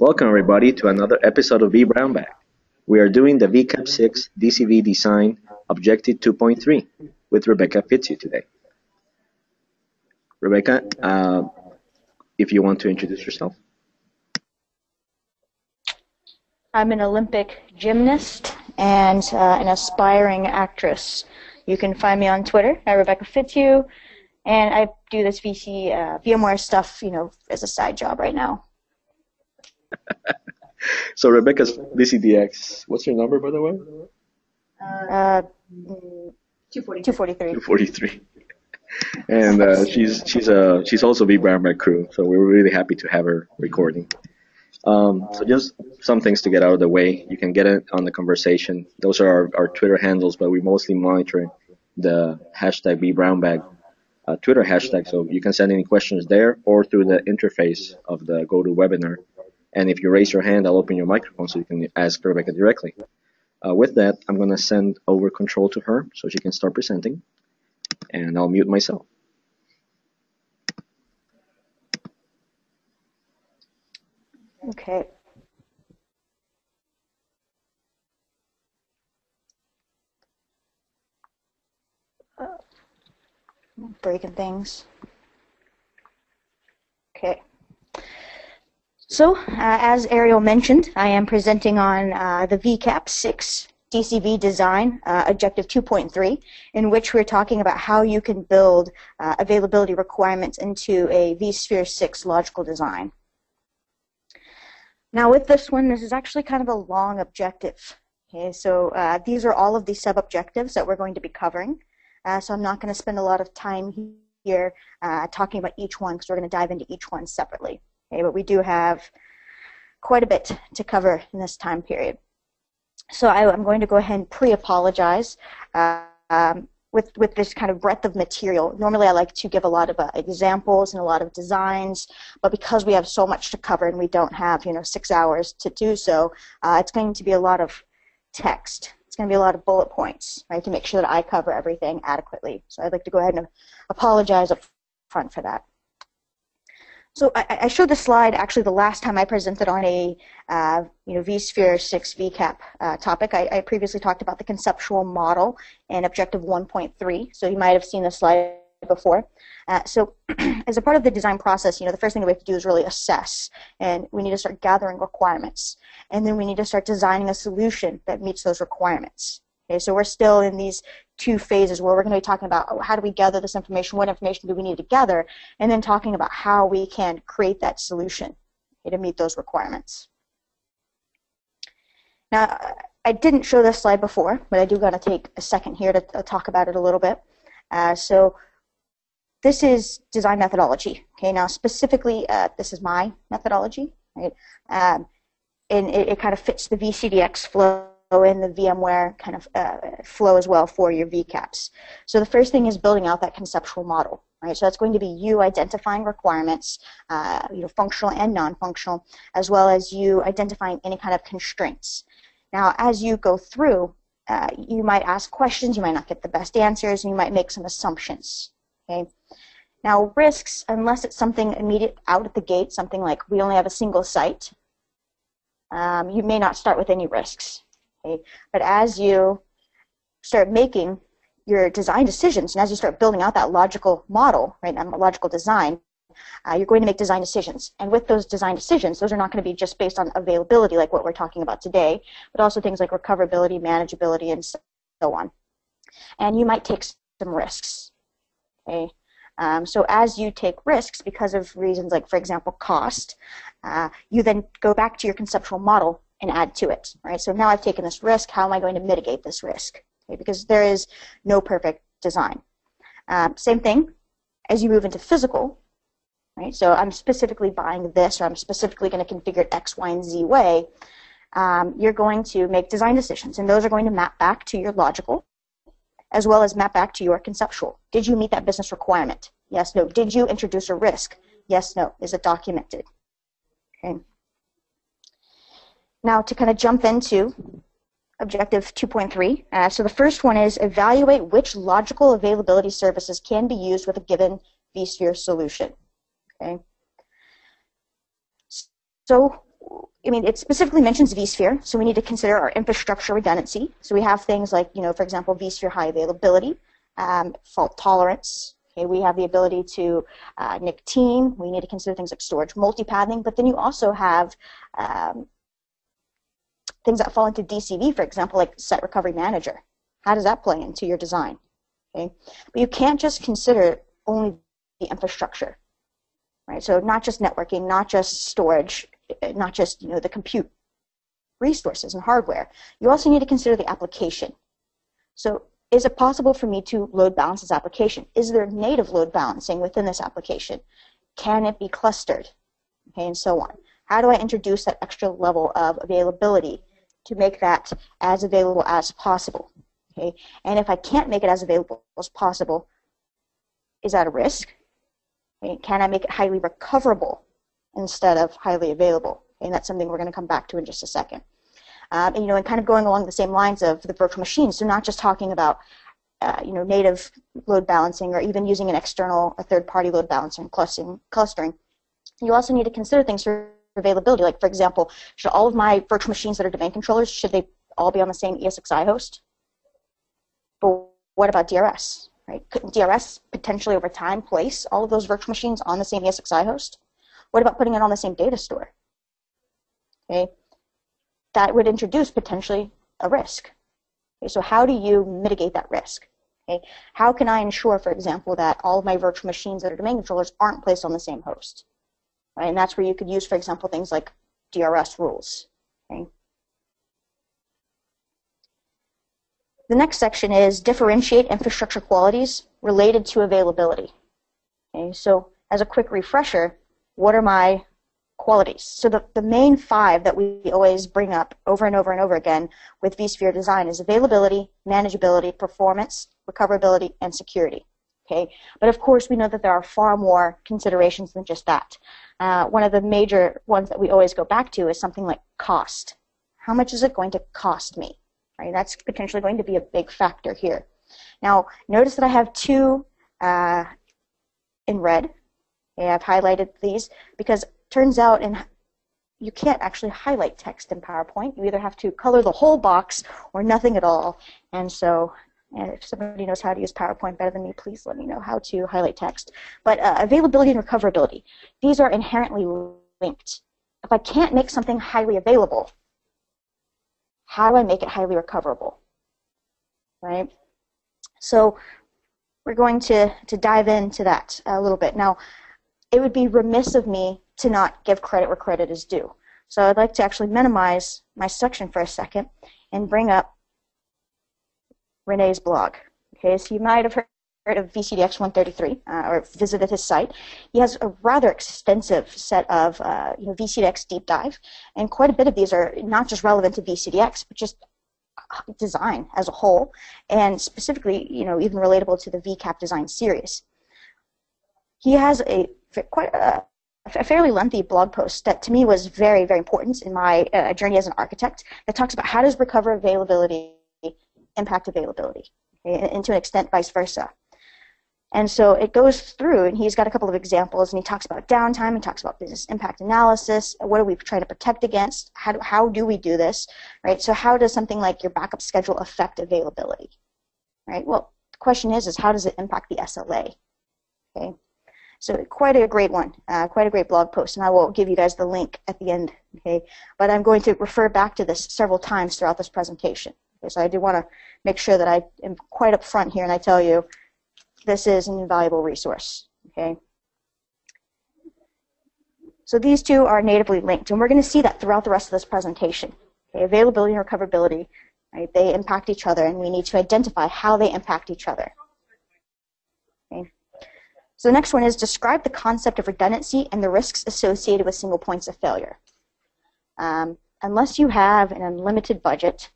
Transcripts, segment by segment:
Welcome everybody to another episode of vBrownBag. We are doing the VCAP 6 DCV Design Objective 2.3 with Rebecca Fitzhugh today. Rebecca, uh, if you want to introduce yourself. I'm an Olympic gymnast and uh, an aspiring actress. You can find me on Twitter at Rebecca Fitzhugh, and I do this VC uh, VMware stuff, you know, as a side job right now. So Rebecca's VCDX. What's your number, by the way? Uh, 243. 243. and uh, she's she's a she's also vBrownBag crew, so we're really happy to have her recording. Um, so just some things to get out of the way. You can get it on the conversation. Those are our, our Twitter handles, but we mostly monitor the hashtag vBrownBag uh, Twitter hashtag. So you can send any questions there or through the interface of the GoToWebinar. And if you raise your hand, I'll open your microphone so you can ask Rebecca directly. Uh, with that, I'm going to send over control to her so she can start presenting. And I'll mute myself. Okay. breaking things. Okay. So, uh, as Ariel mentioned, I am presenting on uh, the VCAP 6 DCV design, uh, Objective 2.3, in which we're talking about how you can build uh, availability requirements into a vSphere 6 logical design. Now with this one, this is actually kind of a long objective. Okay, so uh, these are all of the sub-objectives that we're going to be covering. Uh, so I'm not going to spend a lot of time here talking about each one because we're going to dive into each one separately. Okay, but we do have quite a bit to cover in this time period. So I, am going to go ahead and pre-apologize uh, um, with, with this kind of breadth of material. Normally I like to give a lot of uh, examples and a lot of designs, but because we have so much to cover and we don't have you know six hours to do so, uh, it's going to be a lot of text It's going to be a lot of bullet points, right, to make sure that I cover everything adequately. So I'd like to go ahead and apologize up front for that. So I, I showed this slide actually the last time I presented on a uh, you know vSphere 6 VCAP uh, topic. I, I, previously talked about the conceptual model and objective 1.3. So you might have seen this slide before. Uh, so as a part of the design process, you know, the first thing we have to do is really assess, and we need to start gathering requirements, and then we need to start designing a solution that meets those requirements. Okay, so we're still in these two phases where we're going to be talking about oh, how do we gather this information, what information do we need to gather, and then talking about how we can create that solution okay, to meet those requirements. Now, I didn't show this slide before, but I do got to take a second here to, talk about it a little bit. Uh, so this is design methodology. Okay, now specifically, uh, this is my methodology, right? Um, and it, it, kind of fits the VCDX flow and the VMware kind of uh, flow as well for your VCAPs. So the first thing is building out that conceptual model, right? So that's going to be you identifying requirements, uh, you know, functional and non-functional, as well as you identifying any kind of constraints. Now, as you go through, uh, you might ask questions, you might not get the best answers, and you might make some assumptions, okay? Now risks, unless it's something immediate out at the gate, something like we only have a single site, um, you may not start with any risks. Okay? But as you start making your design decisions, and as you start building out that logical model, right, and logical design, uh, you're going to make design decisions. And with those design decisions, those are not going to be just based on availability, like what we're talking about today, but also things like recoverability, manageability, and so on. And you might take some risks. Okay? Um, so as you take risks because of reasons like, for example, cost, uh, you then go back to your conceptual model and add to it, right? So now I've taken this risk, how am I going to mitigate this risk? Okay, because there is no perfect design. Um, same thing as you move into physical, right? So I'm specifically buying this or I'm specifically going to configure it X, Y, and Z way. Um, you're going to make design decisions, and those are going to map back to your logical, as well as map back to your conceptual. Did you meet that business requirement? Yes, no. Did you introduce a risk? Yes, no. Is it documented? Okay. Now to kind of jump into objective 2.3. Uh, so the first one is evaluate which logical availability services can be used with a given vSphere solution. Okay. So I mean, it specifically mentions vSphere, so we need to consider our infrastructure redundancy. So we have things like, you know, for example, vSphere high availability, um, fault tolerance. Okay, we have the ability to uh, team. We need to consider things like storage multipathing, but then you also have um, things that fall into DCV, for example, like Site Recovery Manager. How does that play into your design? Okay, but you can't just consider only the infrastructure, right? So not just networking, not just storage, not just you know the compute resources and hardware. You also need to consider the application. So is it possible for me to load balance this application? Is there native load balancing within this application? Can it be clustered? Okay, and so on. How do I introduce that extra level of availability to make that as available as possible? Okay, and if I can't make it as available as possible, is that a risk? Okay, can I make it highly recoverable instead of highly available? And that's something we're going to come back to in just a second. Um, and you know, and kind of going along the same lines of the virtual machines. So not just talking about uh, you know native load balancing or even using an external, a third-party load balancer and clustering. Clustering. You also need to consider things for availability. Like for example, should all of my virtual machines that are domain controllers should they all be on the same ESXi host? But what about DRS? Right? Couldn't DRS potentially over time place all of those virtual machines on the same ESXi host? What about putting it on the same data store? Okay, that would introduce potentially a risk. Okay, so how do you mitigate that risk? Okay, how can I ensure, for example, that all of my virtual machines that are domain controllers aren't placed on the same host? Right, and that's where you could use, for example, things like DRS rules. Okay. The next section is differentiate infrastructure qualities related to availability. Okay, so as a quick refresher, what are my qualities. So the, the main five that we always bring up over and over and over again with vSphere design is availability, manageability, performance, recoverability, and security. Okay, but of course we know that there are far more considerations than just that. Uh, one of the major ones that we always go back to is something like cost. How much is it going to cost me? Right, that's potentially going to be a big factor here. Now, notice that I have two uh, in red. Okay, I've highlighted these because turns out and you can't actually highlight text in PowerPoint. You either have to color the whole box or nothing at all. And so and if somebody knows how to use PowerPoint better than me, please let me know how to highlight text. But uh, availability and recoverability, these are inherently linked. If I can't make something highly available, how do I make it highly recoverable? Right? So we're going to, to dive into that a little bit. Now, it would be remiss of me to not give credit where credit is due. So I'd like to actually minimize my section for a second and bring up Rene's blog. Okay, so you might have heard of VCDX 133 uh, or visited his site. He has a rather extensive set of uh, you know, VCDX deep dive, and quite a bit of these are not just relevant to VCDX, but just design as a whole, and specifically, you know, even relatable to the VCAP design series. He has a quite a, a fairly lengthy blog post that to me was very, very important in my uh, journey as an architect that talks about how does recover availability impact availability, okay, and to an extent vice versa. And so it goes through, and he's got a couple of examples, and he talks about downtime, he talks about business impact analysis, what are we trying to protect against, how do, how do we do this, right? So how does something like your backup schedule affect availability, right? Well, the question is, is how does it impact the SLA, okay? So quite a great one, uh, quite a great blog post, and I will give you guys the link at the end. Okay, but I'm going to refer back to this several times throughout this presentation. So I do want to make sure that I am quite upfront here, and I tell you this is an invaluable resource. Okay. So these two are natively linked, and we're going to see that throughout the rest of this presentation. Okay, availability and recoverability, right? They impact each other, and we need to identify how they impact each other. Okay. So the next one is describe the concept of redundancy and the risks associated with single points of failure. Um, unless you have an unlimited budget,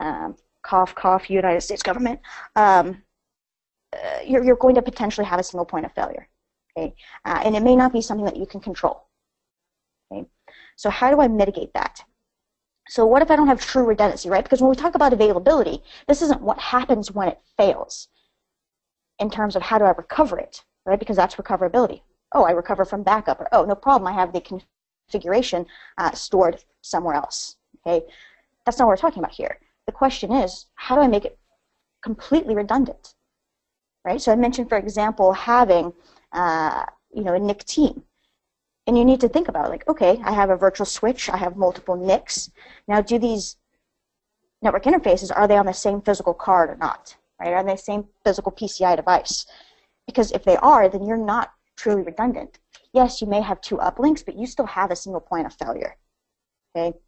um, cough, cough, United States government, um, uh, you're, you're, going to potentially have a single point of failure. Okay? Uh, and it may not be something that you can control. Okay? So how do I mitigate that? So what if I don't have true redundancy, right? Because when we talk about availability, this isn't what happens when it fails in terms of how do I recover it right? Because that's recoverability. Oh, I recover from backup. Or, oh, no problem. I have the configuration uh, stored somewhere else. Okay, that's not what we're talking about here. The question is, how do I make it completely redundant? Right. So I mentioned, for example, having uh, you know a NIC team, and you need to think about like, okay, I have a virtual switch, I have multiple NICs. Now, do these network interfaces are they on the same physical card or not? Right? Are they the same physical PCI device? Because if they are, then you're not truly redundant. Yes, you may have two uplinks, but you still have a single point of failure. Okay.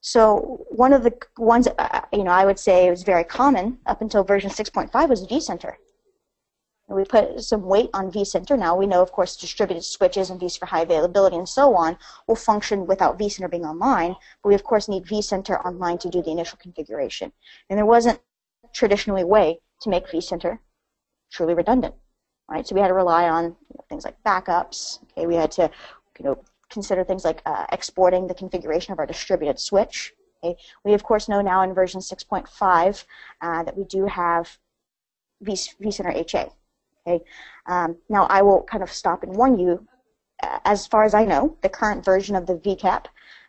So one of the ones, uh, you know, I would say was very common up until version 6.5 was vCenter. We put some weight on vCenter. Now we know, of course, distributed switches and vSphere high availability and so on will function without vCenter being online, but we of course need vCenter online to do the initial configuration. And there wasn't traditionally a way to make vCenter truly redundant, right? So we had to rely on you know, things like backups. Okay, we had to, you know, consider things like uh, exporting the configuration of our distributed switch. Okay? We of course know now in version 6.5 uh, that we do have v, vCenter HA. Okay. Um, now I will kind of stop and warn you. Uh, as far as I know, the current version of the VCAP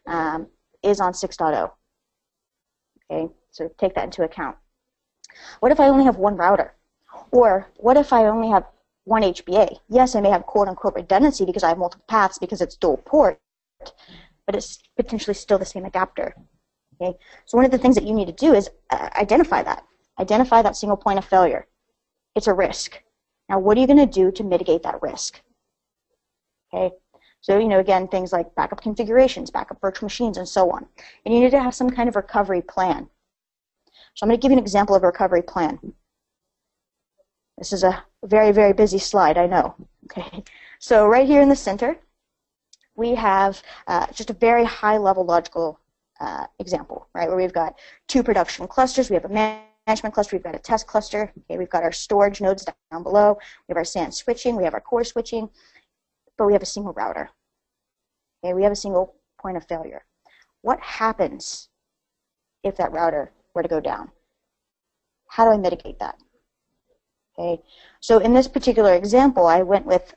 um, is on 6.0. Okay, so take that into account. What if I only have one router? Or what if I only have one HBA? Yes, I may have quote unquote redundancy because I have multiple paths because it's dual port, but it's potentially still the same adapter. Okay, so one of the things that you need to do is uh, identify that. Identify that single point of failure. It's a risk. Now, what are you going to do to mitigate that risk? Okay, so you know, again, things like backup configurations, backup virtual machines, and so on. And you need to have some kind of recovery plan. So I'm going to give you an example of a recovery plan. This is a very, very busy slide, I know. Okay, so right here in the center, we have uh, just a very high-level logical uh, example, right, where we've got two production clusters. We have a management cluster, we've got a test cluster. Okay, we've got our storage nodes down below. We have our SAN switching, we have our core switching, but we have a single router. Okay, we have a single point of failure. What happens if that router were to go down? How do I mitigate that? Okay, so in this particular example, I went with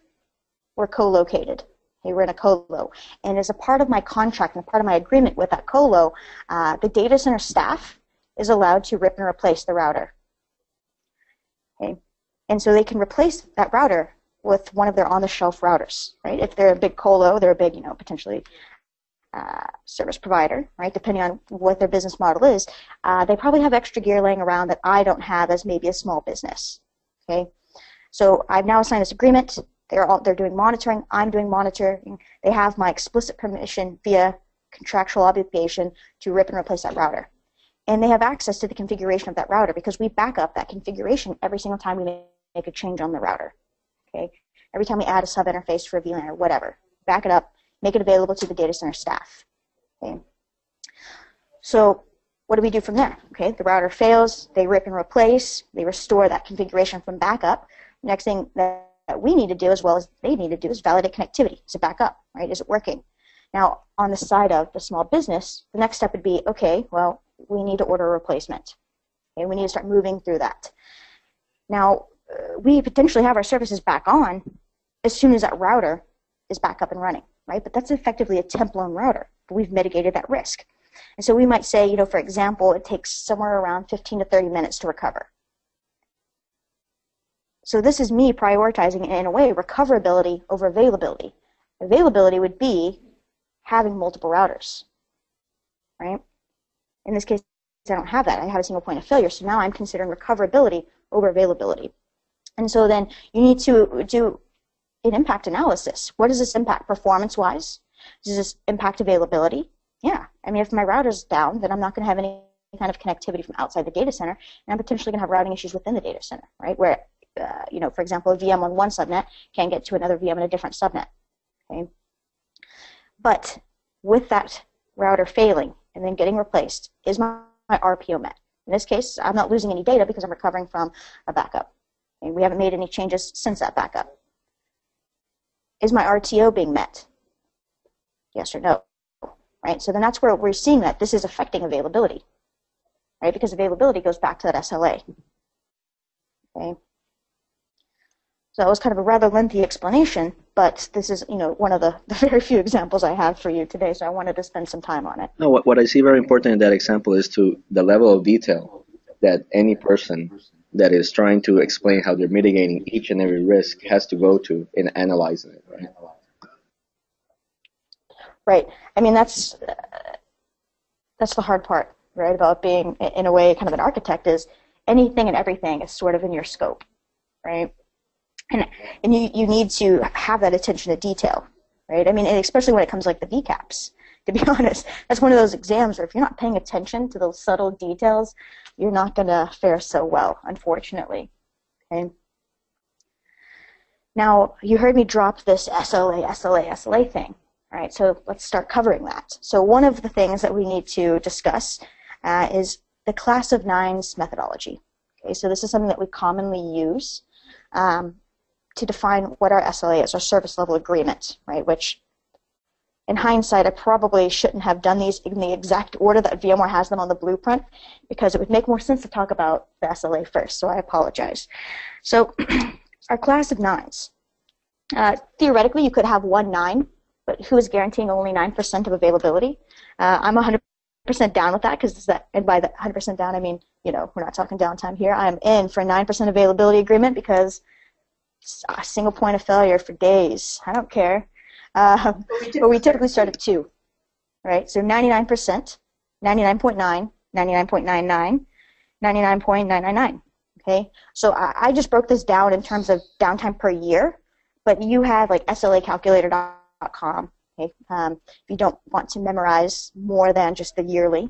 we're co-located. Okay, we're in a colo, and as a part of my contract and part of my agreement with that colo, uh, the data center staff is allowed to rip and replace the router. Okay? And so they can replace that router with one of their on-the-shelf routers, right? If they're a big colo, they're a big, you know, potentially uh, service provider, right? Depending on what their business model is, uh, they probably have extra gear laying around that I don't have as maybe a small business. Okay, so I've now signed this agreement. They're all they're doing monitoring. I'm doing monitoring. They have my explicit permission via contractual obligation to rip and replace that router and they have access to the configuration of that router because we back up that configuration every single time we make a change on the router. Okay, every time we add a sub interface for a VLAN or whatever, back it up, make it available to the data center staff. Okay, so what do we do from there? Okay, the router fails, they rip and replace, they restore that configuration from backup. Next thing that we need to do, as well as they need to do, is validate connectivity. Is it back up? Right? Is it working? Now, on the side of the small business, the next step would be, okay, well, we need to order a replacement. Okay, we need to start moving through that. Now, uh, we potentially have our services back on as soon as that router is back up and running, right? But that's effectively a temp-loan router. But we've mitigated that risk. And so we might say, you know, for example, it takes somewhere around 15 to 30 minutes to recover. So this is me prioritizing, in a way, recoverability over availability. Availability would be having multiple routers, right? In this case, I don't have that. I have a single point of failure. So now I'm considering recoverability over availability. And so then you need to do an impact analysis. What does this impact performance-wise? Does this impact availability? Yeah. I mean, if my router's down, then I'm not going to have any kind of connectivity from outside the data center, and I'm potentially going to have routing issues within the data center, right? Where, uh, you know, for example, a VM on one subnet can get to another VM in a different subnet. Okay. But with that router failing, and then getting replaced, is my, my RPO met? In this case, I'm not losing any data because I'm recovering from a backup. And we haven't made any changes since that backup. Is my RTO being met? Yes or no? Right? So then that's where we're seeing that this is affecting availability. Right? Because availability goes back to that SLA. Okay. So that was kind of a rather lengthy explanation, but this is, you know, one of the, the very few examples I have for you today, so I wanted to spend some time on it. No, what, what I see very important in that example is to the level of detail that any person that is trying to explain how they're mitigating each and every risk has to go to in analyzing it, right? Right. I mean, that's uh, that's the hard part, right? About being, in a way, kind of an architect is anything and everything is sort of in your scope, right? And and you you need to have that attention to detail, right? I mean, especially when it comes like the VCAPs. To be honest, that's one of those exams where if you're not paying attention to those subtle details, you're not going to fare so well, unfortunately. Okay. Now, you heard me drop this SLA, SLA, SLA thing. All right, so let's start covering that. So one of the things that we need to discuss uh, is the class of nines methodology. Okay, so this is something that we commonly use um, to define what our SLA is, our service level agreement, right? Which, in hindsight, I probably shouldn't have done these in the exact order that VMware has them on the blueprint, because it would make more sense to talk about the SLA first. So I apologize. So our class of nines. Uh, theoretically, you could have one nine but who is guaranteeing only 9% of availability? Uh, I'm 100% down with that because that, and by the 100% down, I mean, you know, we're not talking downtime here. I'm in for a 9% availability agreement because a single point of failure for days. I don't care. Uh, but we typically start at 2, right? So 99%, 99.9, 99.99, 99.999. Okay, so I, I just broke this down in terms of downtime per year, but you have like SLA SLAcalculator.com com. Okay? Um, if you don't want to memorize more than just the yearly,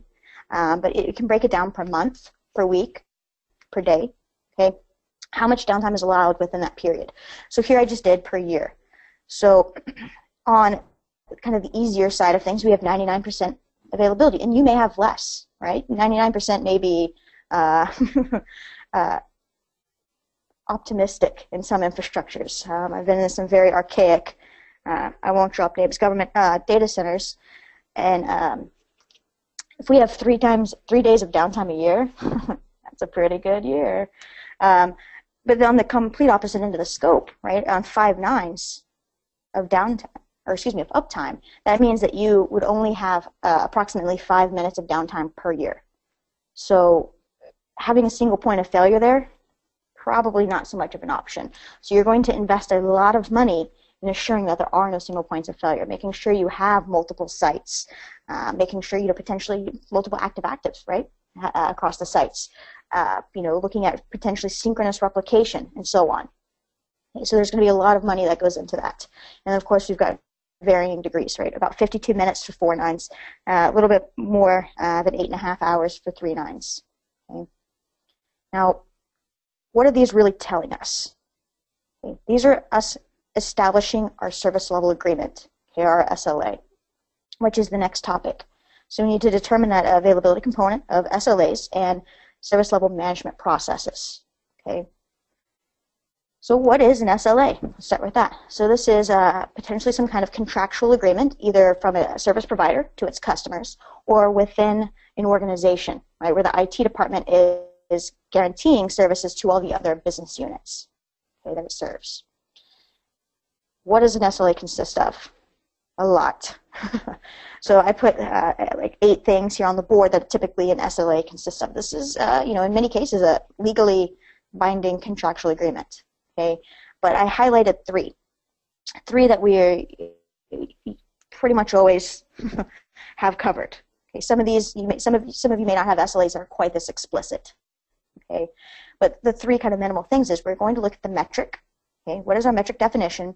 um, but it, it, can break it down per month, per week, per day. Okay, how much downtime is allowed within that period? So here I just did per year. So on kind of the easier side of things, we have 99% availability, and you may have less, right? 99% may be uh, uh, optimistic in some infrastructures. Um, I've been in some very archaic uh, I won't drop names, government uh, data centers, and um, if we have three times three days of downtime a year, that's a pretty good year. Um, but on the complete opposite end of the scope, right, on five nines of downtime, or excuse me, of uptime, that means that you would only have uh, approximately five minutes of downtime per year. So having a single point of failure there, probably not so much of an option. So you're going to invest a lot of money and assuring that there are no single points of failure, making sure you have multiple sites, uh, making sure you know potentially multiple active actives, right, uh, across the sites, uh, you know, looking at potentially synchronous replication and so on. Okay, so there's going to be a lot of money that goes into that, and of course we've got varying degrees, right? About 52 minutes for four nines, uh, a little bit more uh, than eight and a half hours for three nines. Okay. Now, what are these really telling us? Okay. These are us establishing our service level agreement, okay, our SLA, which is the next topic. So we need to determine that availability component of SLAs and service level management processes. Okay. So what is an SLA? Let's start with that. So this is uh, potentially some kind of contractual agreement, either from a service provider to its customers or within an organization, right, where the IT department is, is guaranteeing services to all the other business units okay, that it serves. What does an SLA consist of? A lot. so I put uh, like eight things here on the board that typically an SLA consists of. This is, uh, you know, in many cases a legally binding contractual agreement. Okay, but I highlighted three, three that we pretty much always have covered. Okay, some of these, you may, some of some of you may not have SLAs that are quite this explicit. Okay, but the three kind of minimal things is we're going to look at the metric. Okay, what is our metric definition?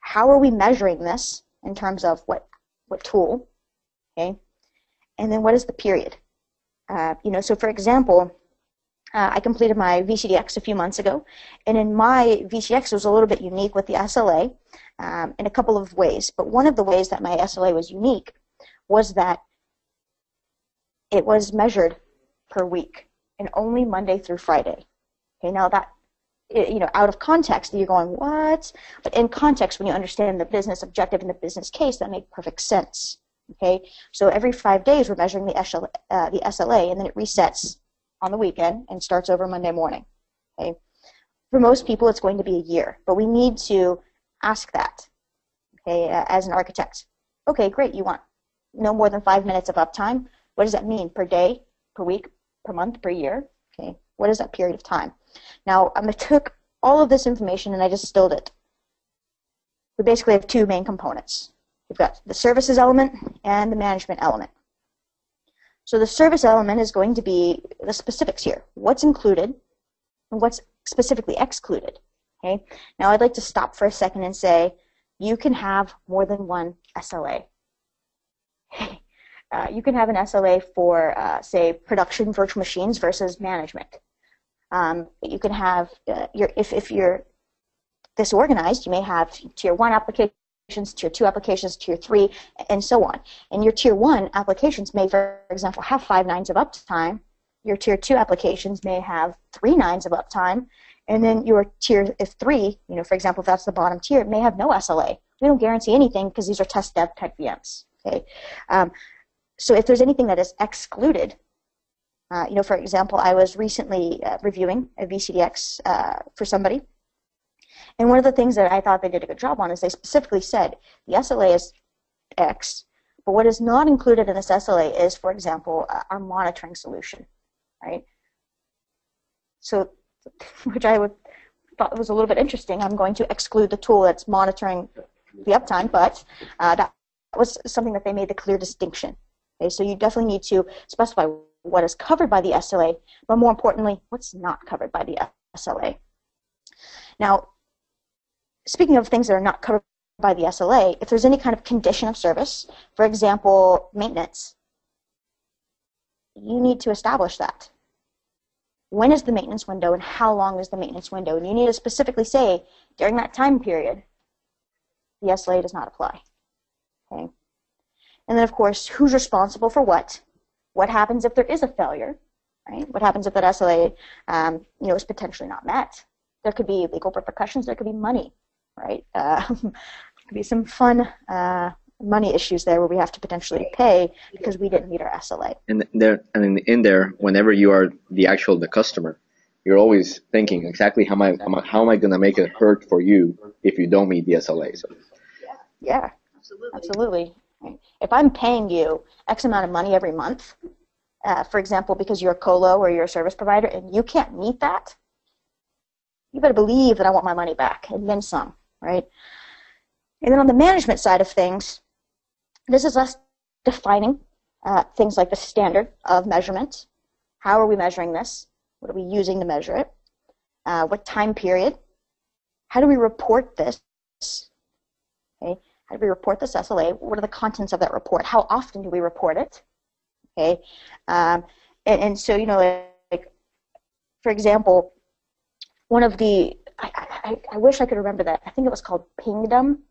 How are we measuring this in terms of what, what tool, okay? And then what is the period? Uh, you know, so for example, uh, I completed my VCDX a few months ago, and in my VCDX it was a little bit unique with the SLA um, in a couple of ways. But one of the ways that my SLA was unique was that it was measured per week and only Monday through Friday. Okay, now that you know, out of context, you're going, what? But in context, when you understand the business objective and the business case, that makes perfect sense. Okay, so every five days we're measuring the SLA, uh, the SLA, and then it resets on the weekend and starts over Monday morning. Okay, For most people, it's going to be a year, but we need to ask that, okay, uh, as an architect. Okay, great, you want no more than five minutes of uptime. What does that mean? Per day, per week, per month, per year? Okay, what is that period of time? Now, I took all of this information and I distilled it. We basically have two main components. We've got the services element and the management element. So the service element is going to be the specifics here. What's included and what's specifically excluded. Okay. Now I'd like to stop for a second and say you can have more than one SLA. Uh, you can have an SLA for, uh, say, production virtual machines versus management. Um, you can have uh, your if if you're disorganized, you may have tier one applications, tier two applications, tier three, and so on. And your tier one applications may, for example, have five nines of uptime. Your tier two applications may have three nines of uptime, and then your tier if three, you know, for example, if that's the bottom tier, may have no SLA. We don't guarantee anything because these are test dev type VMs. Okay, um, so if there's anything that is excluded, uh, you know, for example, I was recently uh, reviewing a VCDX uh, for somebody, and one of the things that I thought they did a good job on is they specifically said the SLA is X, but what is not included in this SLA is, for example, uh, our monitoring solution, right? So, which I would thought was a little bit interesting. I'm going to exclude the tool that's monitoring the uptime, but uh, that was something that they made the clear distinction. Okay, so you definitely need to specify what is covered by the SLA, but more importantly, what's not covered by the SLA. Now, speaking of things that are not covered by the SLA, if there's any kind of condition of service, for example, maintenance, you need to establish that. When is the maintenance window and how long is the maintenance window? And you need to specifically say, during that time period, the SLA does not apply. Okay. And then, of course, who's responsible for what? What happens if there is a failure? Right? What happens if that SLA, um, you know, is potentially not met? There could be legal repercussions. There could be money, right? Uh, there could be some fun uh, money issues there where we have to potentially pay because we didn't meet our SLA. And there, I mean, in there, whenever you are the actual the customer, you're always thinking exactly how am I how am I, how am I going to make it hurt for you if you don't meet the SLA. So. Yeah. Yeah, absolutely. Absolutely. If I'm paying you X amount of money every month, uh, for example, because you're a colo or you're a service provider, and you can't meet that, you better believe that I want my money back and then some, right? And then on the management side of things, this is us defining uh, things like the standard of measurement. How are we measuring this? What are we using to measure it? Uh, what time period? How do we report this? Okay. How do we report this SLA? What are the contents of that report? How often do we report it? Okay, um, and, and so you know, like for example, one of the I, I, I wish I could remember that. I think it was called Pingdom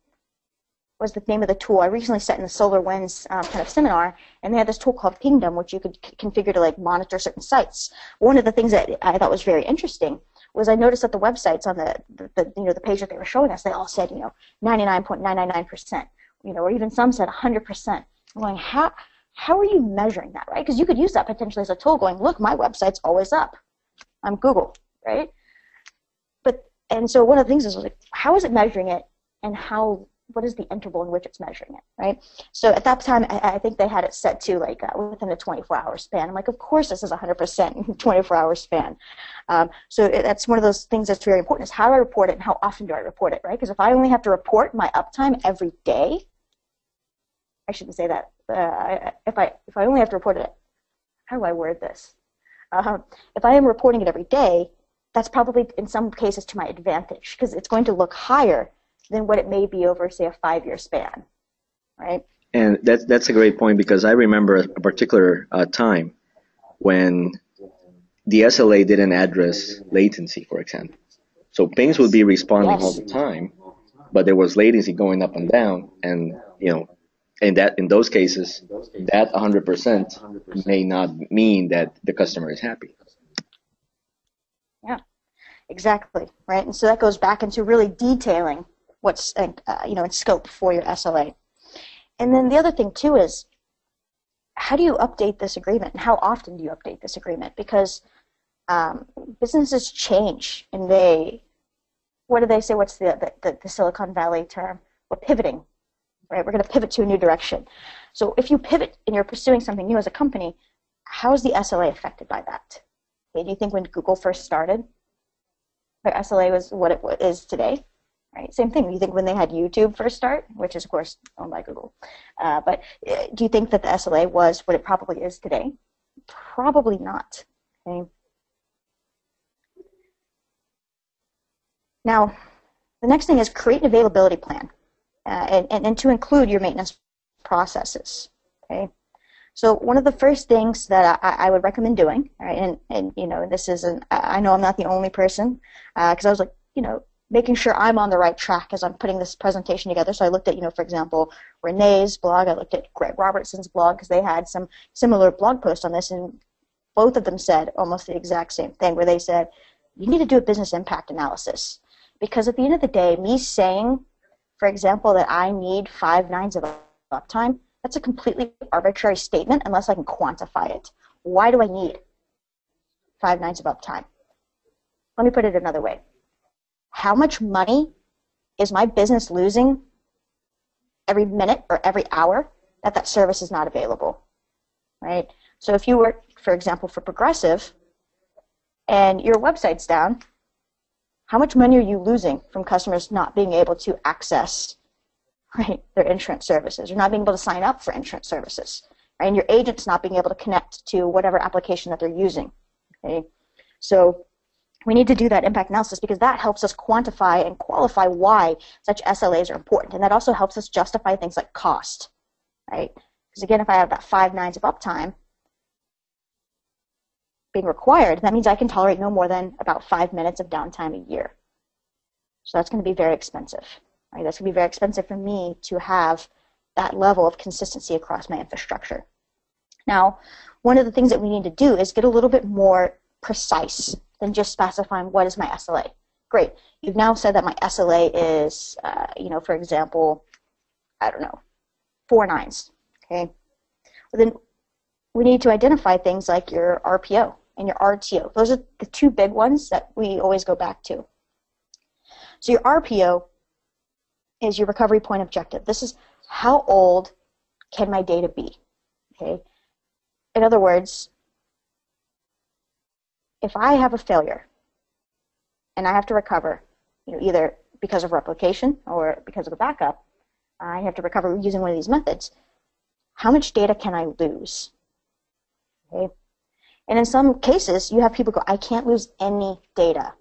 was the name of the tool. I recently sat in the SolarWinds um, kind of seminar, and they had this tool called Pingdom, which you could configure to like monitor certain sites. One of the things that I thought was very interesting was I noticed that the websites on the, the, the you know the page that they were showing us, they all said you know 99.999%, you know, or even some said 100%. I'm going, how how are you measuring that, right? Because you could use that potentially as a tool, going, look, my website's always up. I'm Google, right? But and so one of the things is like, how is it measuring it, and how what is the interval in which it's measuring it, right? So at that time, I, I think they had it set to like uh, within a 24-hour span. I'm like, of course, this is 100% 24-hour span. Um, so it, that's one of those things that's very important is how do I report it and how often do I report it, right? Because if I only have to report my uptime every day, I shouldn't say that. Uh, if I if I only have to report it, how do I word this? Uh, if I am reporting it every day, that's probably in some cases to my advantage because it's going to look higher than what it may be over, say, a five-year span, right? And that's that's a great point because I remember a particular uh, time when the SLA didn't address latency, for example. So pings would be responding yes. all the time, but there was latency going up and down, and you know, in that in those cases, that 100% may not mean that the customer is happy. Yeah, exactly, right. And so that goes back into really detailing what's uh, you know in scope for your SLA. And then the other thing too is how do you update this agreement and how often do you update this agreement? Because um, businesses change and they what do they say? What's the, the, the Silicon Valley term? We're pivoting, right? We're going to pivot to a new direction. So if you pivot and you're pursuing something new as a company, how is the SLA affected by that? Okay, do you think when Google first started, their SLA was what it is today? Right, same thing. You think when they had YouTube first start, which is of course owned by Google, uh, but uh, do you think that the SLA was what it probably is today? Probably not. Okay. Now, the next thing is create an availability plan, uh, and, and, and to include your maintenance processes. Okay. So one of the first things that I, I would recommend doing, right, and, and you know, this isn't, I know I'm not the only person, because uh, I was like, you know, making sure I'm on the right track as I'm putting this presentation together. So I looked at, you know, for example, Rene's blog. I looked at Gregg Robertson's blog because they had some similar blog posts on this, and both of them said almost the exact same thing, where they said you need to do a business impact analysis because at the end of the day, me saying, for example, that I need five nines of uptime, that's a completely arbitrary statement unless I can quantify it. Why do I need five nines of uptime? Let me put it another way how much money is my business losing every minute or every hour that that service is not available, right? So if you work, for example, for Progressive, and your website's down, how much money are you losing from customers not being able to access right, their insurance services or not being able to sign up for insurance services? Right? And your agent's not being able to connect to whatever application that they're using. Okay? So we need to do that impact analysis because that helps us quantify and qualify why such SLAs are important. And that also helps us justify things like cost, right? Because again, if I have that five nines of uptime being required, that means I can tolerate no more than about five minutes of downtime a year. So that's going to be very expensive. Right? That's going to be very expensive for me to have that level of consistency across my infrastructure. Now, one of the things that we need to do is get a little bit more precise than just specifying what is my SLA. Great. You've now said that my SLA is, uh, you know, for example, I don't know, four nines. Okay. Well, then we need to identify things like your RPO and your RTO. Those are the two big ones that we always go back to. So your RPO is your recovery point objective. This is how old can my data be? Okay. In other words, if I have a failure and I have to recover, you know, either because of replication or because of a backup, I have to recover using one of these methods. How much data can I lose? Okay. And in some cases, you have people go, I can't lose any data.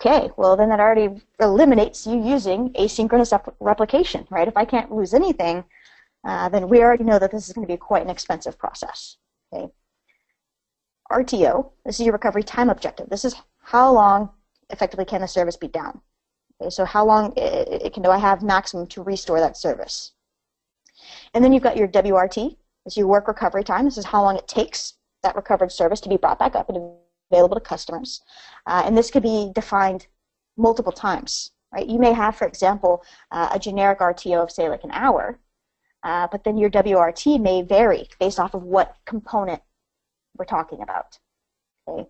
Okay, well then that already eliminates you using asynchronous replication, right? If I can't lose anything, uh, then we already know that this is going to be quite an expensive process. Okay. RTO, this is your recovery time objective. This is how long effectively can the service be down. Okay, so how long it, it can do I have maximum to restore that service. And then you've got your WRT, this is your work recovery time. This is how long it takes that recovered service to be brought back up and available to customers. Uh, and this could be defined multiple times. Right? You may have, for example, uh, a generic RTO of, say, like an hour, uh, but then your WRT may vary based off of what component we're talking about. Okay.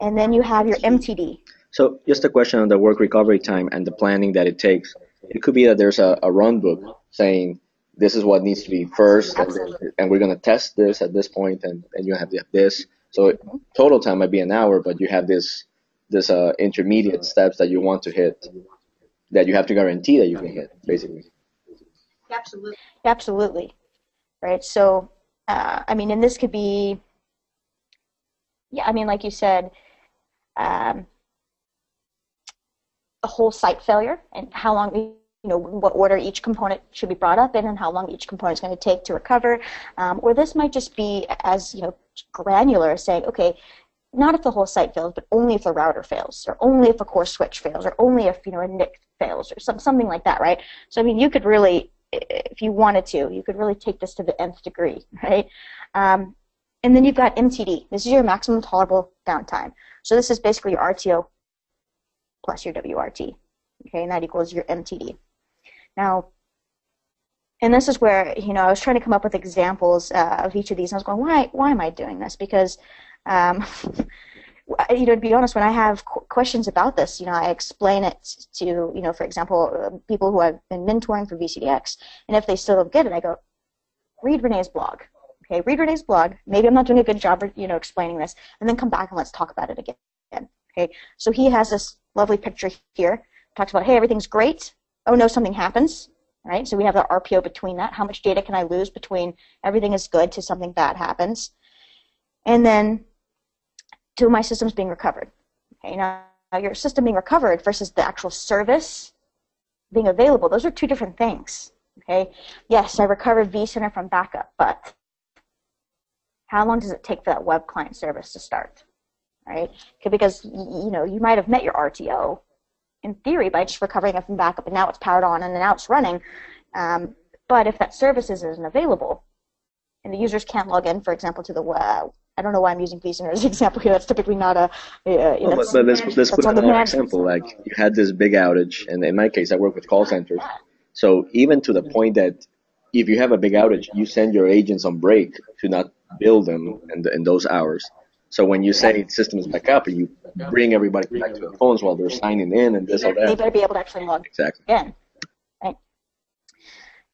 And then you have your MTD. So just a question on the work recovery time and the planning that it takes. It could be that there's a, a run book saying this is what needs to be first, and, and, we're going to test this at this point, and, and you have this. So mm-hmm. total time might be an hour, but you have this this uh, intermediate steps that you want to hit that you have to guarantee that you can hit, basically. Absolutely. Absolutely. Right. So, uh, I mean, and this could be yeah, I mean, like you said, um, a whole site failure and how long, you know, what order each component should be brought up in and how long each component is going to take to recover. Um, or this might just be as, you know, granular saying, okay, not if the whole site fails, but only if the router fails, or only if a core switch fails, or only if, you know, a NIC fails, or some, something like that, right? So, I mean, you could really, if you wanted to, you could really take this to the nth degree, right? Um, and then you've got MTD. This is your maximum tolerable downtime. So this is basically your RTO plus your WRT. Okay, and that equals your MTD. Now, and this is where, you know, I was trying to come up with examples uh, of each of these, and I was going, why, why am I doing this? Because um, you know, to be honest, when I have qu- questions about this, you know, I explain it to, you know, for example, uh, people who I've been mentoring for VCDX, and if they still don't get it, I go, read Rene's blog. Okay, read Rene's blog. Maybe I'm not doing a good job, you know, explaining this, and then come back and let's talk about it again. Okay, so he has this lovely picture here. Talks about, hey, everything's great. Oh no, something happens. Right. So we have the RPO between that. How much data can I lose between everything is good to something bad happens? And then to my systems being recovered. Okay, now your system being recovered versus the actual service being available, those are two different things. Okay, yes, I recovered vCenter from backup, but how long does it take for that web client service to start? Right? Because you know you might have met your RTO in theory by just recovering it from backup, and now it's powered on and now it's running. Um, but if that service isn't available, and the users can't log in, for example, to the web, I don't know why I'm using vCenter as an example here. That's typically not a. Uh, but, but let's, let's put another example. Like you had this big outage, and in my case, I work with call centers. So even to the point that if you have a big outage, you send your agents on break to not bill them in, the, in those hours. So when you say system is back up, and you bring everybody back to their phones while they're signing in and this or that. They better be able to actually log exactly. in. Right.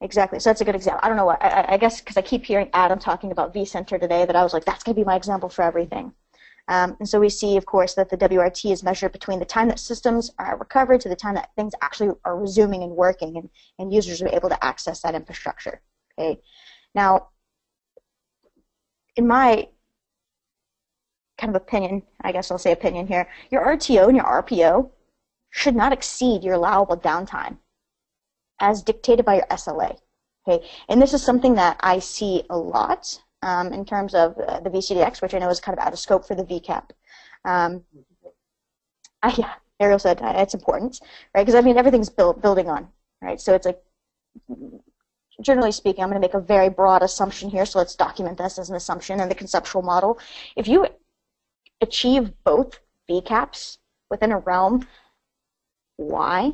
Exactly. So that's a good example. I don't know what, I, I guess because I keep hearing Adam talking about vCenter today that I was like, that's going to be my example for everything. Um, and so we see, of course, that the WRT is measured between the time that systems are recovered to the time that things actually are resuming and working and, and users are able to access that infrastructure. Okay. Now, in my kind of opinion, I guess I'll say opinion here, your RTO and your RPO should not exceed your allowable downtime as dictated by your SLA. Okay, and this is something that I see a lot um, in terms of uh, the VCDX, which I know is kind of out of scope for the VCAP. Um, I, yeah, Ariel said uh, it's important, right? Because I mean everything's building on, right? So it's like generally speaking, I'm going to make a very broad assumption here, so let's document this as an assumption in the conceptual model. If you achieve both VCAPs within a realm, why?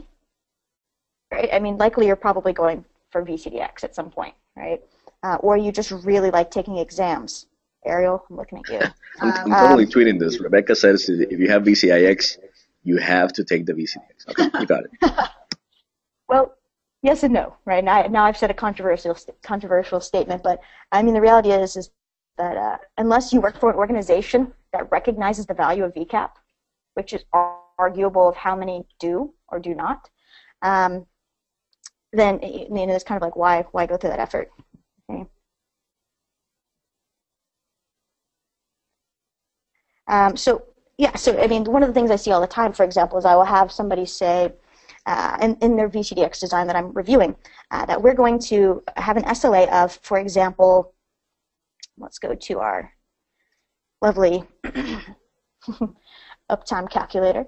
right? I mean, likely you're probably going for VCDX at some point, right? Uh, or you just really like taking exams. Ariel, I'm looking at you. I'm, I'm totally um, tweeting this. Rebecca says if you have VCIX, you have to take the VCDX. Okay, you got it. well, yes and no, right? Now, now I've said a controversial controversial statement, but I mean the reality is is that uh, unless you work for an organization that recognizes the value of VCAP, which is arguable of how many do or do not, um, then you know it's kind of like why why go through that effort okay um, so yeah so i mean one of the things i see all the time for example is i will have somebody say uh, in, in their vcdx design that i'm reviewing uh, that we're going to have an sla of for example let's go to our lovely uptime calculator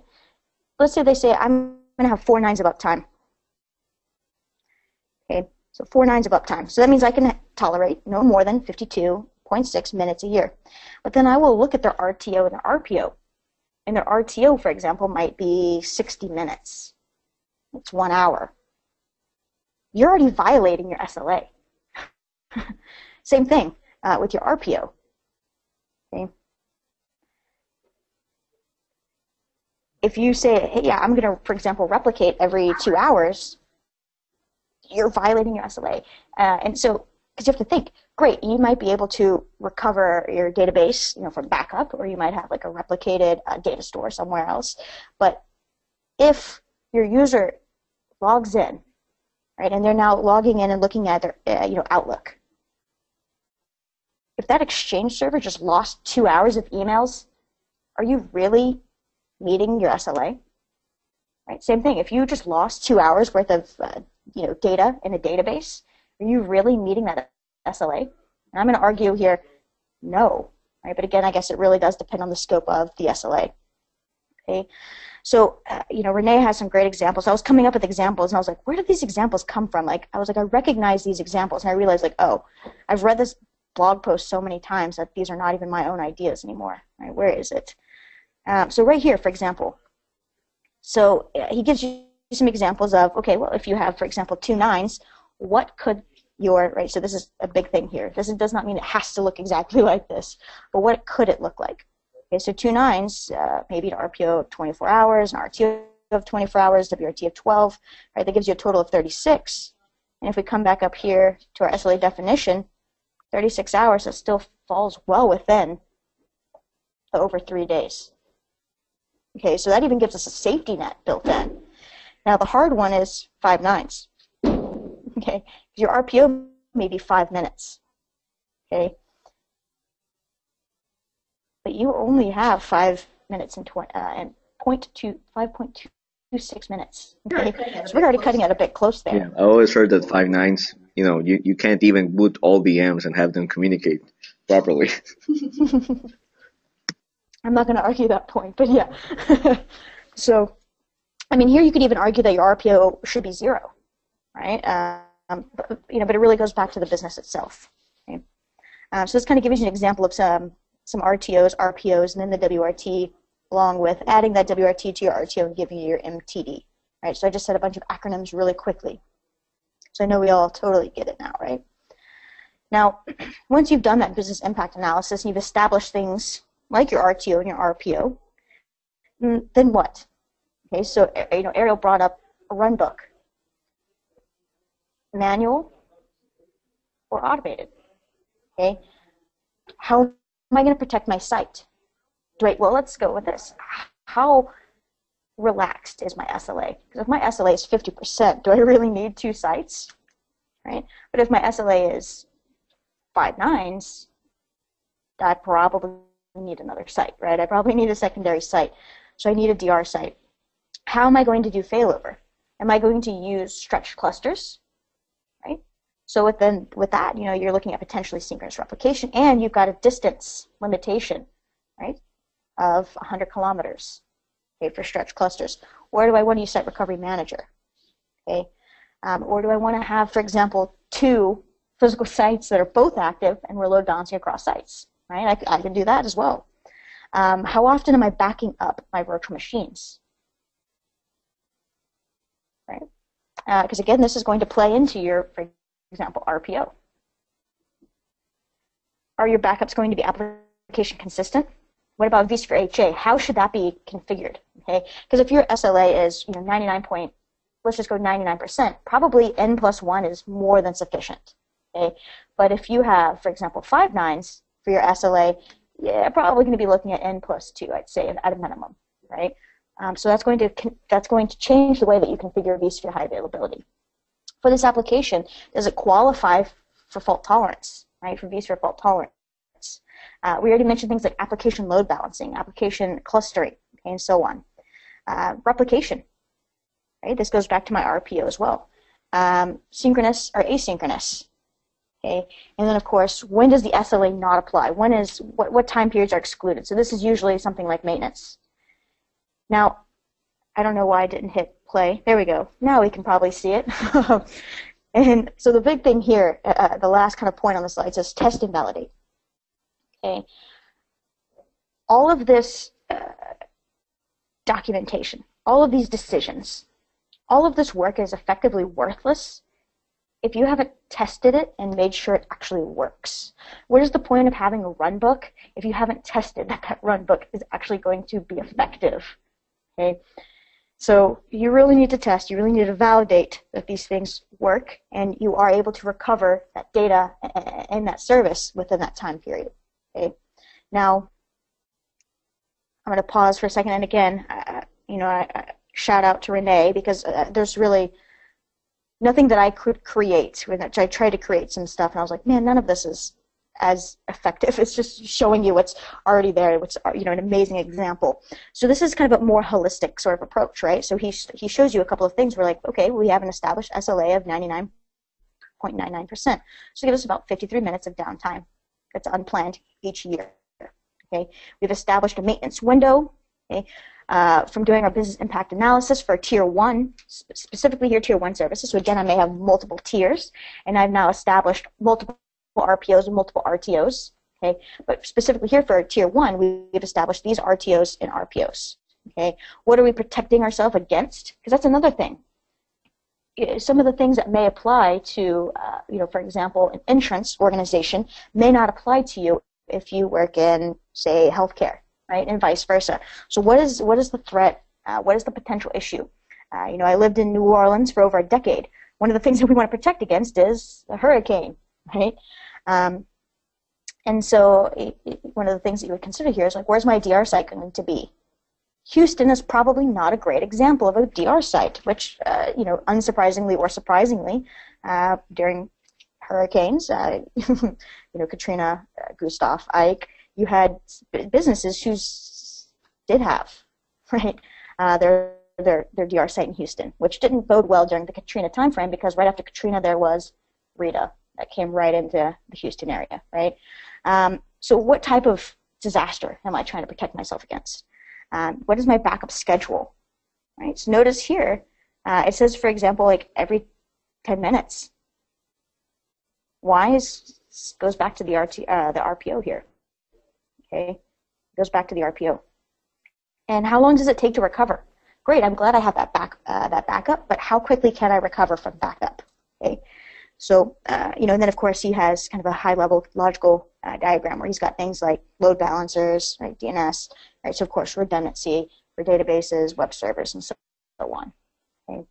let's say they say i'm going to have four nines of uptime Okay, so four nines of uptime. So that means I can tolerate no more than 52.6 minutes a year. But then I will look at their RTO and their RPO. And their RTO, for example, might be 60 minutes. It's one hour. You're already violating your SLA. Same thing uh, with your RPO. Okay. If you say, hey, yeah, I'm going to, for example, replicate every two hours, you're violating your SLA. Uh, and so, because you have to think, great, you might be able to recover your database, you know, from backup, or you might have like a replicated uh, data store somewhere else. But if your user logs in, right, and they're now logging in and looking at their, uh, you know, Outlook, if that Exchange server just lost two hours of emails, are you really meeting your SLA? Right. Same thing. If you just lost two hours worth of uh, you know, data in a database? Are you really meeting that SLA? And I'm going to argue here, no. Right? But again, I guess it really does depend on the scope of the SLA. Okay. So, uh, you know, Rene has some great examples. I was coming up with examples, and I was like, where did these examples come from? Like, I was like, I recognize these examples, and I realized, like, oh, I've read this blog post so many times that these are not even my own ideas anymore. Right? Where is it? Um, so right here, for example. So uh, he gives you some examples of, okay, well, if you have, for example, two nines, what could your, right, so this is a big thing here. This does not mean it has to look exactly like this, but what could it look like? Okay, so two nines, uh, maybe an RPO of 24 hours, an RTO of 24 hours, WRT of 12, right? That gives you a total of 36. And if we come back up here to our SLA definition, 36 hours, that still falls well within the over three days. Okay, so that even gives us a safety net built in. Now the hard one is five nines. Okay, your RPO may be five minutes. Okay, but you only have five minutes and, tw- uh, and point two, 5.26 minutes. Okay, so we're already cutting it a bit close there. Yeah, I always heard that five nines. You know, you, you can't even boot all VMs and have them communicate properly. I'm not going to argue that point, but yeah. so, I mean, here you could even argue that your RPO should be zero, right? Um, but, you know, but it really goes back to the business itself. Okay? Um, so this kind of gives you an example of some some RTOs, RPOs, and then the WRT, along with adding that WRT to your RTO and giving you your MTD. Right. So I just said a bunch of acronyms really quickly. So I know we all totally get it now, right? Now, once you've done that business impact analysis and you've established things like your RTO and your RPO, mm, then what? Okay, so you know, Ariel brought up a run book. Manual or automated? Okay, how am I going to protect my site? Great. Well, let's go with this. How relaxed is my SLA? Because if my SLA is 50%, do I really need two sites? Right? But if my SLA is five nines, I probably need another site, right? I probably need a secondary site. So I need a DR site. How am I going to do failover? Am I going to use stretched clusters? So with with that, you know, you're looking at potentially synchronous replication and you've got a distance limitation, right? Of 100 kilometers, okay, for stretch clusters. Where do I want to use Site Recovery Manager? Okay. Um, or do I want to have, for example, two physical sites that are both active and we're load balancing across sites? right? I, I can do that as well. Um, how often am I backing up my virtual machines? Right? Because uh, again, this is going to play into your, for example, RPO. Are your backups going to be application consistent? What about vSphere HA? How should that be configured? Okay, because if your SLA is you know 99 point, let's just go 99%, probably n plus one is more than sufficient. Okay, but if you have, for example, five nines, for your SLA, yeah, probably going to be looking at n plus two, I'd say, at a minimum, right? Um, so that's going to that's going to change the way that you configure vSphere high availability. For this application, does it qualify for fault tolerance, right? For vSphere fault tolerance. Uh, we already mentioned things like application load balancing, application clustering, okay, and so on. Uh, replication, right? This goes back to my RPO as well. Um, synchronous or asynchronous, Okay, and then of course, when does the SLA not apply? When is what, what time periods are excluded? So this is usually something like maintenance. Now, I don't know why I didn't hit play. There we go. Now we can probably see it. and so the big thing here, uh, uh, the last kind of point on the slide says test and validate. Okay, all of this uh, documentation, all of these decisions, all of this work is effectively worthless if you haven't tested it and made sure it actually works. What is the point of having a run book if you haven't tested that that run book is actually going to be effective? Okay, so you really need to test. You really need to validate that these things work, and you are able to recover that data and that service within that time period. Okay, now I'm going to pause for a second, and again, uh, you know, I, I shout out to Rene because uh, there's really nothing that I could create. Which I tried to create some stuff, and I was like, man, none of this is as effective. It's just showing you what's already there, which you know an amazing example. So this is kind of a more holistic sort of approach, right? So he he shows you a couple of things. We're like, okay, we have an established SLA of 99.99%. So give us about 53 minutes of downtime that's unplanned each year. Okay, we've established a maintenance window. Okay, uh, from doing our business impact analysis for tier one, specifically here tier one services. So again, I may have multiple tiers, and I've now established multiple RPOs and multiple RTOs. Okay, but specifically here for tier one, we've established these RTOs and RPOs. Okay, what are we protecting ourselves against? Because that's another thing. Some of the things that may apply to, uh, you know, for example, an insurance organization may not apply to you if you work in, say, healthcare right, and vice versa. So what is what is the threat? Uh, what is the potential issue? Uh, you know, I lived in New Orleans for over a decade. One of the things that we want to protect against is a hurricane, right? Um, and so it, it, one of the things that you would consider here is like, where's my DR site going to be? Houston is probably not a great example of a DR site, which, uh, you know, unsurprisingly or surprisingly, uh, during hurricanes, uh, you know, Katrina, uh, Gustav, Ike, you had businesses who did have, right, uh, their, their, their DR site in Houston, which didn't bode well during the Katrina timeframe because right after Katrina there was Rita that came right into the Houston area, right? Um, so what type of disaster am I trying to protect myself against? Um, what is my backup schedule? Right. So notice here, uh, it says, for example, like every 10 minutes. Why is goes back to the RT, uh, the RPO here. Okay, goes back to the RPO. And how long does it take to recover? Great, I'm glad I have that back uh, that backup, but how quickly can I recover from backup? Okay, so uh, you know, and then of course he has kind of a high-level logical uh, diagram where he's got things like load balancers, right, DNS, right? So of course redundancy for databases, web servers, and so on. Okay?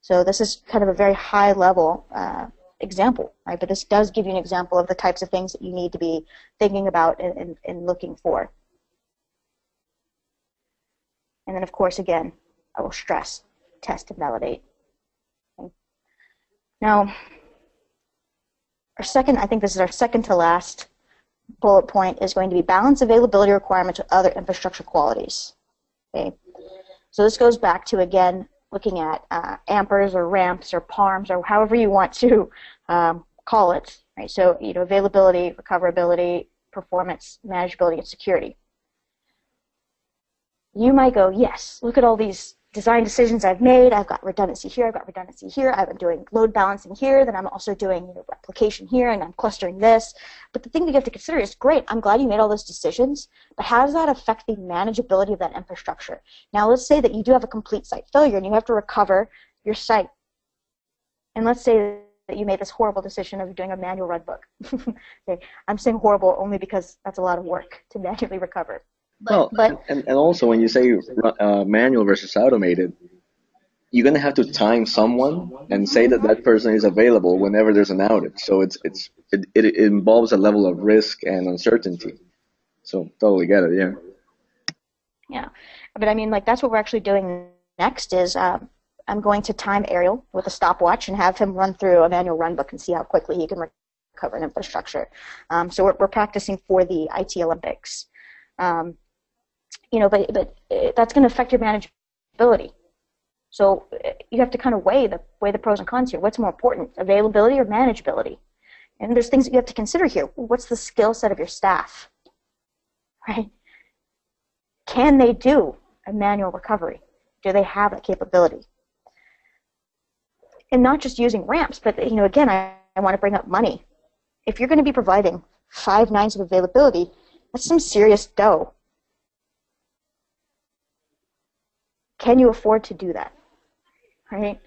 So this is kind of a very high-level uh, example, right? But this does give you an example of the types of things that you need to be thinking about and, and, and looking for. And then of course, again, I will stress, test and validate. Okay? Now, our second, I think this is our second to last bullet point is going to be balance availability requirements with other infrastructure qualities. Okay, so this goes back to again looking at uh, ampers or ramps or parms or however you want to um, call it. Right, so you know availability, recoverability, performance, manageability, and security. You might go, yes, look at all these design decisions I've made. I've got redundancy here, I've got redundancy here, I've been doing load balancing here, then I'm also doing you know, replication here, and I'm clustering this. But the thing that you have to consider is, great, I'm glad you made all those decisions, but how does that affect the manageability of that infrastructure? Now let's say that you do have a complete site failure and you have to recover your site. And let's say that you made this horrible decision of doing a manual runbook. okay. I'm saying horrible only because that's a lot of work to manually recover. But, well, but, and, and also when you say uh, manual versus automated, you're gonna have to time someone and say that that person is available whenever there's an outage. So it's it's it, it, it involves a level of risk and uncertainty. So totally get it, yeah. Yeah, but I mean, like that's what we're actually doing next. Is um, I'm going to time Ariel with a stopwatch and have him run through a manual run book and see how quickly he can recover an infrastructure. Um, so we're, we're practicing for the IT Olympics. Um, you know, but but uh, that's going to affect your manageability. So uh, you have to kind of weigh the weigh the pros and cons here. What's more important, availability or manageability? And there's things that you have to consider here. What's the skill set of your staff? Right? Can they do a manual recovery? Do they have that capability? And not just using ramps, but you know, again, I, I want to bring up money. If you're going to be providing five nines of availability, that's some serious dough. Can you afford to do that? Right?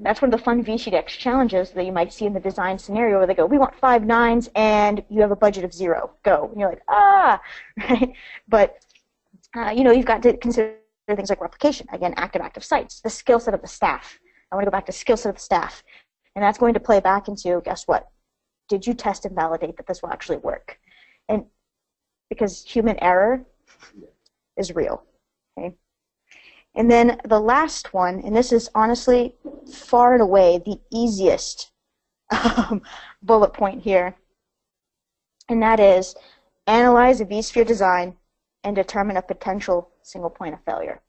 That's one of the fun VCDX challenges that you might see in the design scenario where they go, we want five nines and you have a budget of zero. Go. And you're like, ah, right? But, uh, you know, you've got to consider things like replication. Again, active-active sites. The skill set of the staff. I want to go back to skill set of the staff. And that's going to play back into, guess what? Did you test and validate that this will actually work? And because human error is real. Okay? And then the last one, and this is honestly far and away the easiest um, bullet point here, and that is analyze a vSphere design and determine a potential single point of failure.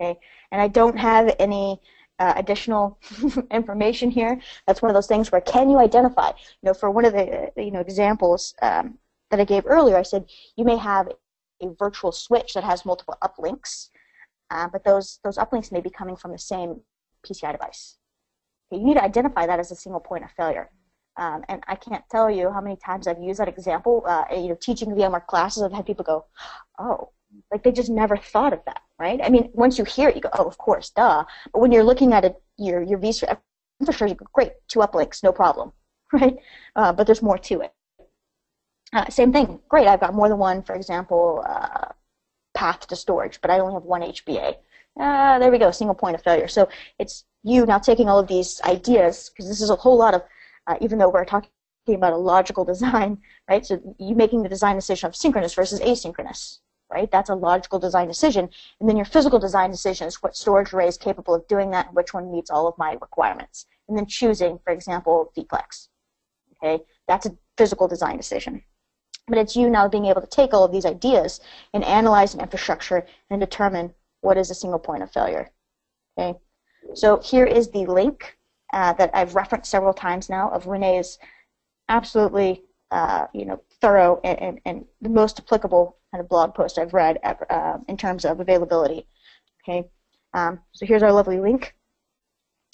Okay, and I don't have any uh, additional information here. That's one of those things where can you identify? You know, for one of the you know examples um, that I gave earlier, I said you may have a virtual switch that has multiple uplinks uh, but those, those uplinks may be coming from the same PCI device. Okay, you need to identify that as a single point of failure. Um, and I can't tell you how many times I've used that example. Uh, you know, teaching VMware classes, I've had people go, "Oh, like they just never thought of that." Right? I mean, once you hear it, you go, "Oh, of course, duh." But when you're looking at it, your your vSphere infrastructure, you go, "Great, two uplinks, no problem." Right? Uh, but there's more to it. Uh, same thing. Great, I've got more than one, for example, uh, path to storage, but I only have one HBA. Ah, there we go, single point of failure. So it's you now taking all of these ideas, because this is a whole lot of, uh, even though we're talking about a logical design, right? So you making the design decision of synchronous versus asynchronous, right? That's a logical design decision. And then your physical design decision is what storage array is capable of doing that, and which one meets all of my requirements. And then choosing, for example, VPLEX. Okay, that's a physical design decision. But it's you now being able to take all of these ideas and analyze an infrastructure and determine what is a single point of failure. Okay, so here is the link uh, that I've referenced several times now of Rene's absolutely uh, you know thorough and, and, and, the most applicable kind of blog post I've read ever, uh, in terms of availability. Okay, um, so here's our lovely link,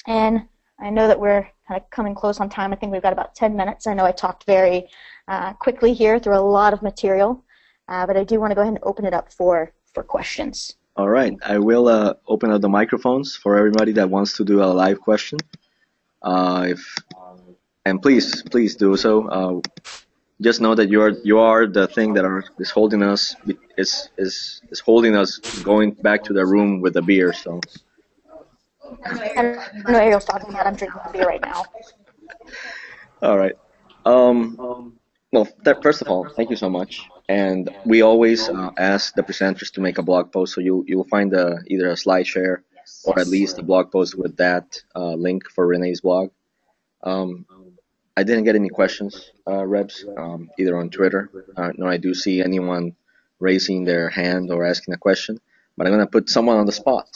and I know that we're kind of coming close on time. I think we've got about 10 minutes. I know I talked very uh, quickly here through a lot of material, uh, but I do want to go ahead and open it up for for questions. All right, I will uh, open up the microphones for everybody that wants to do a live question. Uh, if and please, please do so. Uh, just know that you are you are the thing that are is holding us is is is holding us going back to the room with the beer. So. I don't know Ariel's talking about. I'm drinking beer right now. All right. Um, well, that, first of all, thank you so much. And we always uh, ask the presenters to make a blog post, so you you'll find a, either a slide share or at least a blog post with that uh, link for Rene's blog. Um, I didn't get any questions, uh, Rebs, um, either on Twitter. Uh, no, I do see anyone raising their hand or asking a question, but I'm going to put someone on the spot.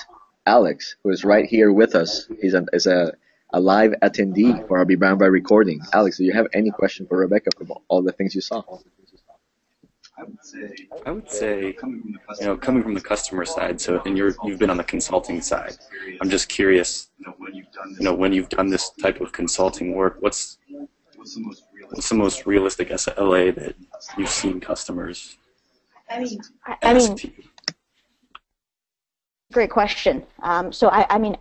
Alex, who is right here with us, he's a, is a, a live attendee for our vBrownBag recording. Alex, do you have any question for Rebecca from all the things you saw? I would say, I would say, you know, coming from the customer side. So, and you're you've been on the consulting side. I'm just curious, you know, when you've done this type of consulting work, what's what's the most realistic SLA that you've seen customers? I mean, I mean, Great question. Um, so I, I, mean,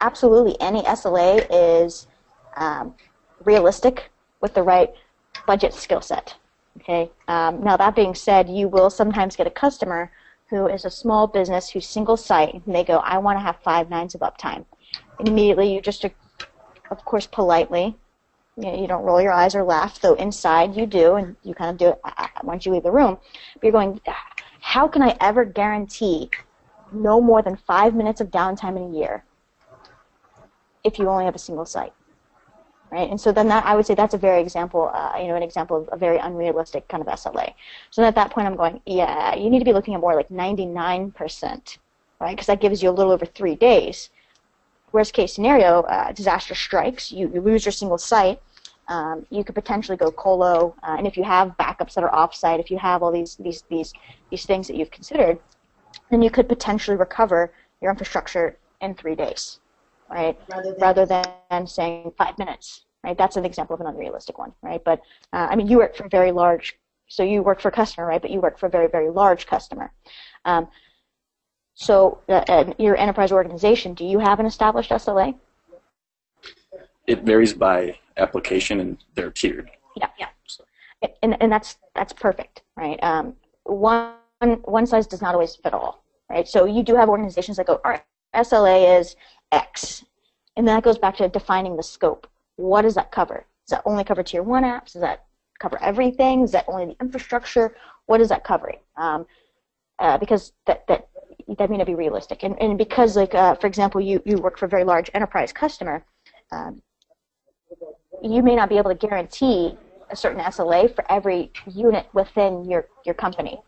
absolutely, any SLA is um, realistic with the right budget skill set. Okay. Um, now that being said, you will sometimes get a customer who is a small business who's single site, and they go, "I want to have five nines of uptime." Immediately, you just, of course, politely, you, know, you don't roll your eyes or laugh, though inside you do, and you kind of do it once you leave the room. But you're going, "How can I ever guarantee no more than five minutes of downtime in a year if you only have a single site, right? And so then that I would say that's a very example, uh, you know, an example of a very unrealistic kind of SLA. So at that point, I'm going, yeah, you need to be looking at more like 99%, right? Because that gives you a little over three days. Worst case scenario, uh, disaster strikes, you, you lose your single site. Um, you could potentially go colo, uh, and if you have backups that are offsite, if you have all these these these these things that you've considered, then you could potentially recover your infrastructure in three days, right? Rather than, Rather than saying five minutes, right? That's an example of an unrealistic one, right? But uh, I mean, you work for a very large, so you work for a customer, right? But you work for a very, very large customer. Um, so uh, uh your enterprise organization, do you have an established SLA? It varies by application and they're tiered. Yeah, yeah. And, and that's that's perfect, right? Um, one one size does not always fit all, right? So you do have organizations that go, all right, SLA is X, and that goes back to defining the scope. What does that cover? Does that only cover tier one apps? Does that cover everything? Is that only the infrastructure? What is that covering? Um, uh, because that that that may not be realistic, and and because like uh, for example, you you work for a very large enterprise customer, um, you may not be able to guarantee a certain SLA for every unit within your your company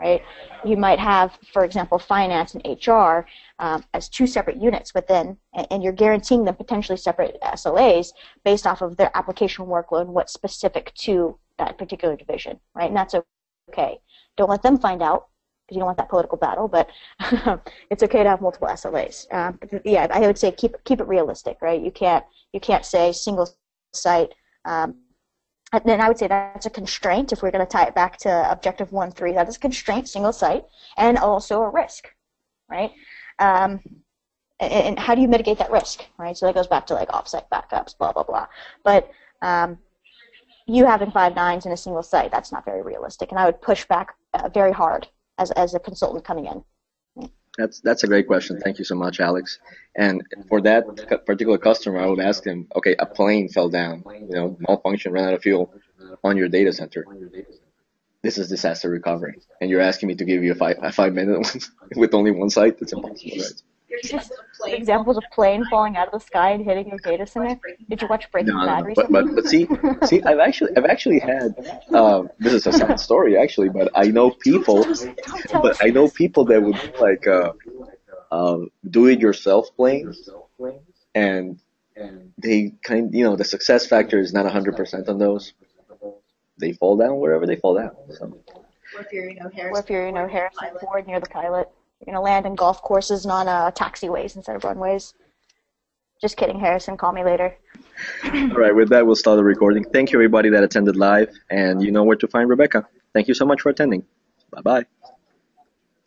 right? You might have, for example, finance and HR um, as two separate units within, and you're guaranteeing them potentially separate SLAs based off of their application workload and what's specific to that particular division, right? And that's okay. Don't let them find out because you don't want that political battle, but it's okay to have multiple SLAs. Um, yeah, I would say keep keep it realistic, right? You can't you can't say single site. Um, and then I would say that's a constraint if we're going to tie it back to objective 1.3. That is a constraint, single site, and also a risk, right? Um, and, and, how do you mitigate that risk, right? So that goes back to like offsite backups, blah, blah, blah. But um, you having five nines in a single site, that's not very realistic. And I would push back uh, very hard as, as a consultant coming in. That's that's a great question. Thank you so much, Alex. And for that particular customer, I would ask him, okay, a plane fell down, you know, malfunction, ran out of fuel on your data center. This is disaster recovery, and you're asking me to give you a five a five minute one with only one site? That's impossible, right? Just examples of plane falling out of the sky and hitting your data center. Did you watch Breaking No, no, Bad no. But, recently? but but see see I've actually I've actually had um, this is a sad story actually, but I know people but I know people that would do like uh, um, do it yourself planes and they kind you know the success factor is not 100% on those. They fall down wherever they fall down. So Or if you're, you know, Or Harrison. if you're, you know, Harrison pilot. Ford near the pilot, you're gonna land in golf courses, and on uh, taxiways instead of runways. Just kidding, Harrison. Call me later. all right, with that we'll start the recording. Thank you everybody that attended live and you know where to find Rebecca. Thank you so much for attending. Bye bye.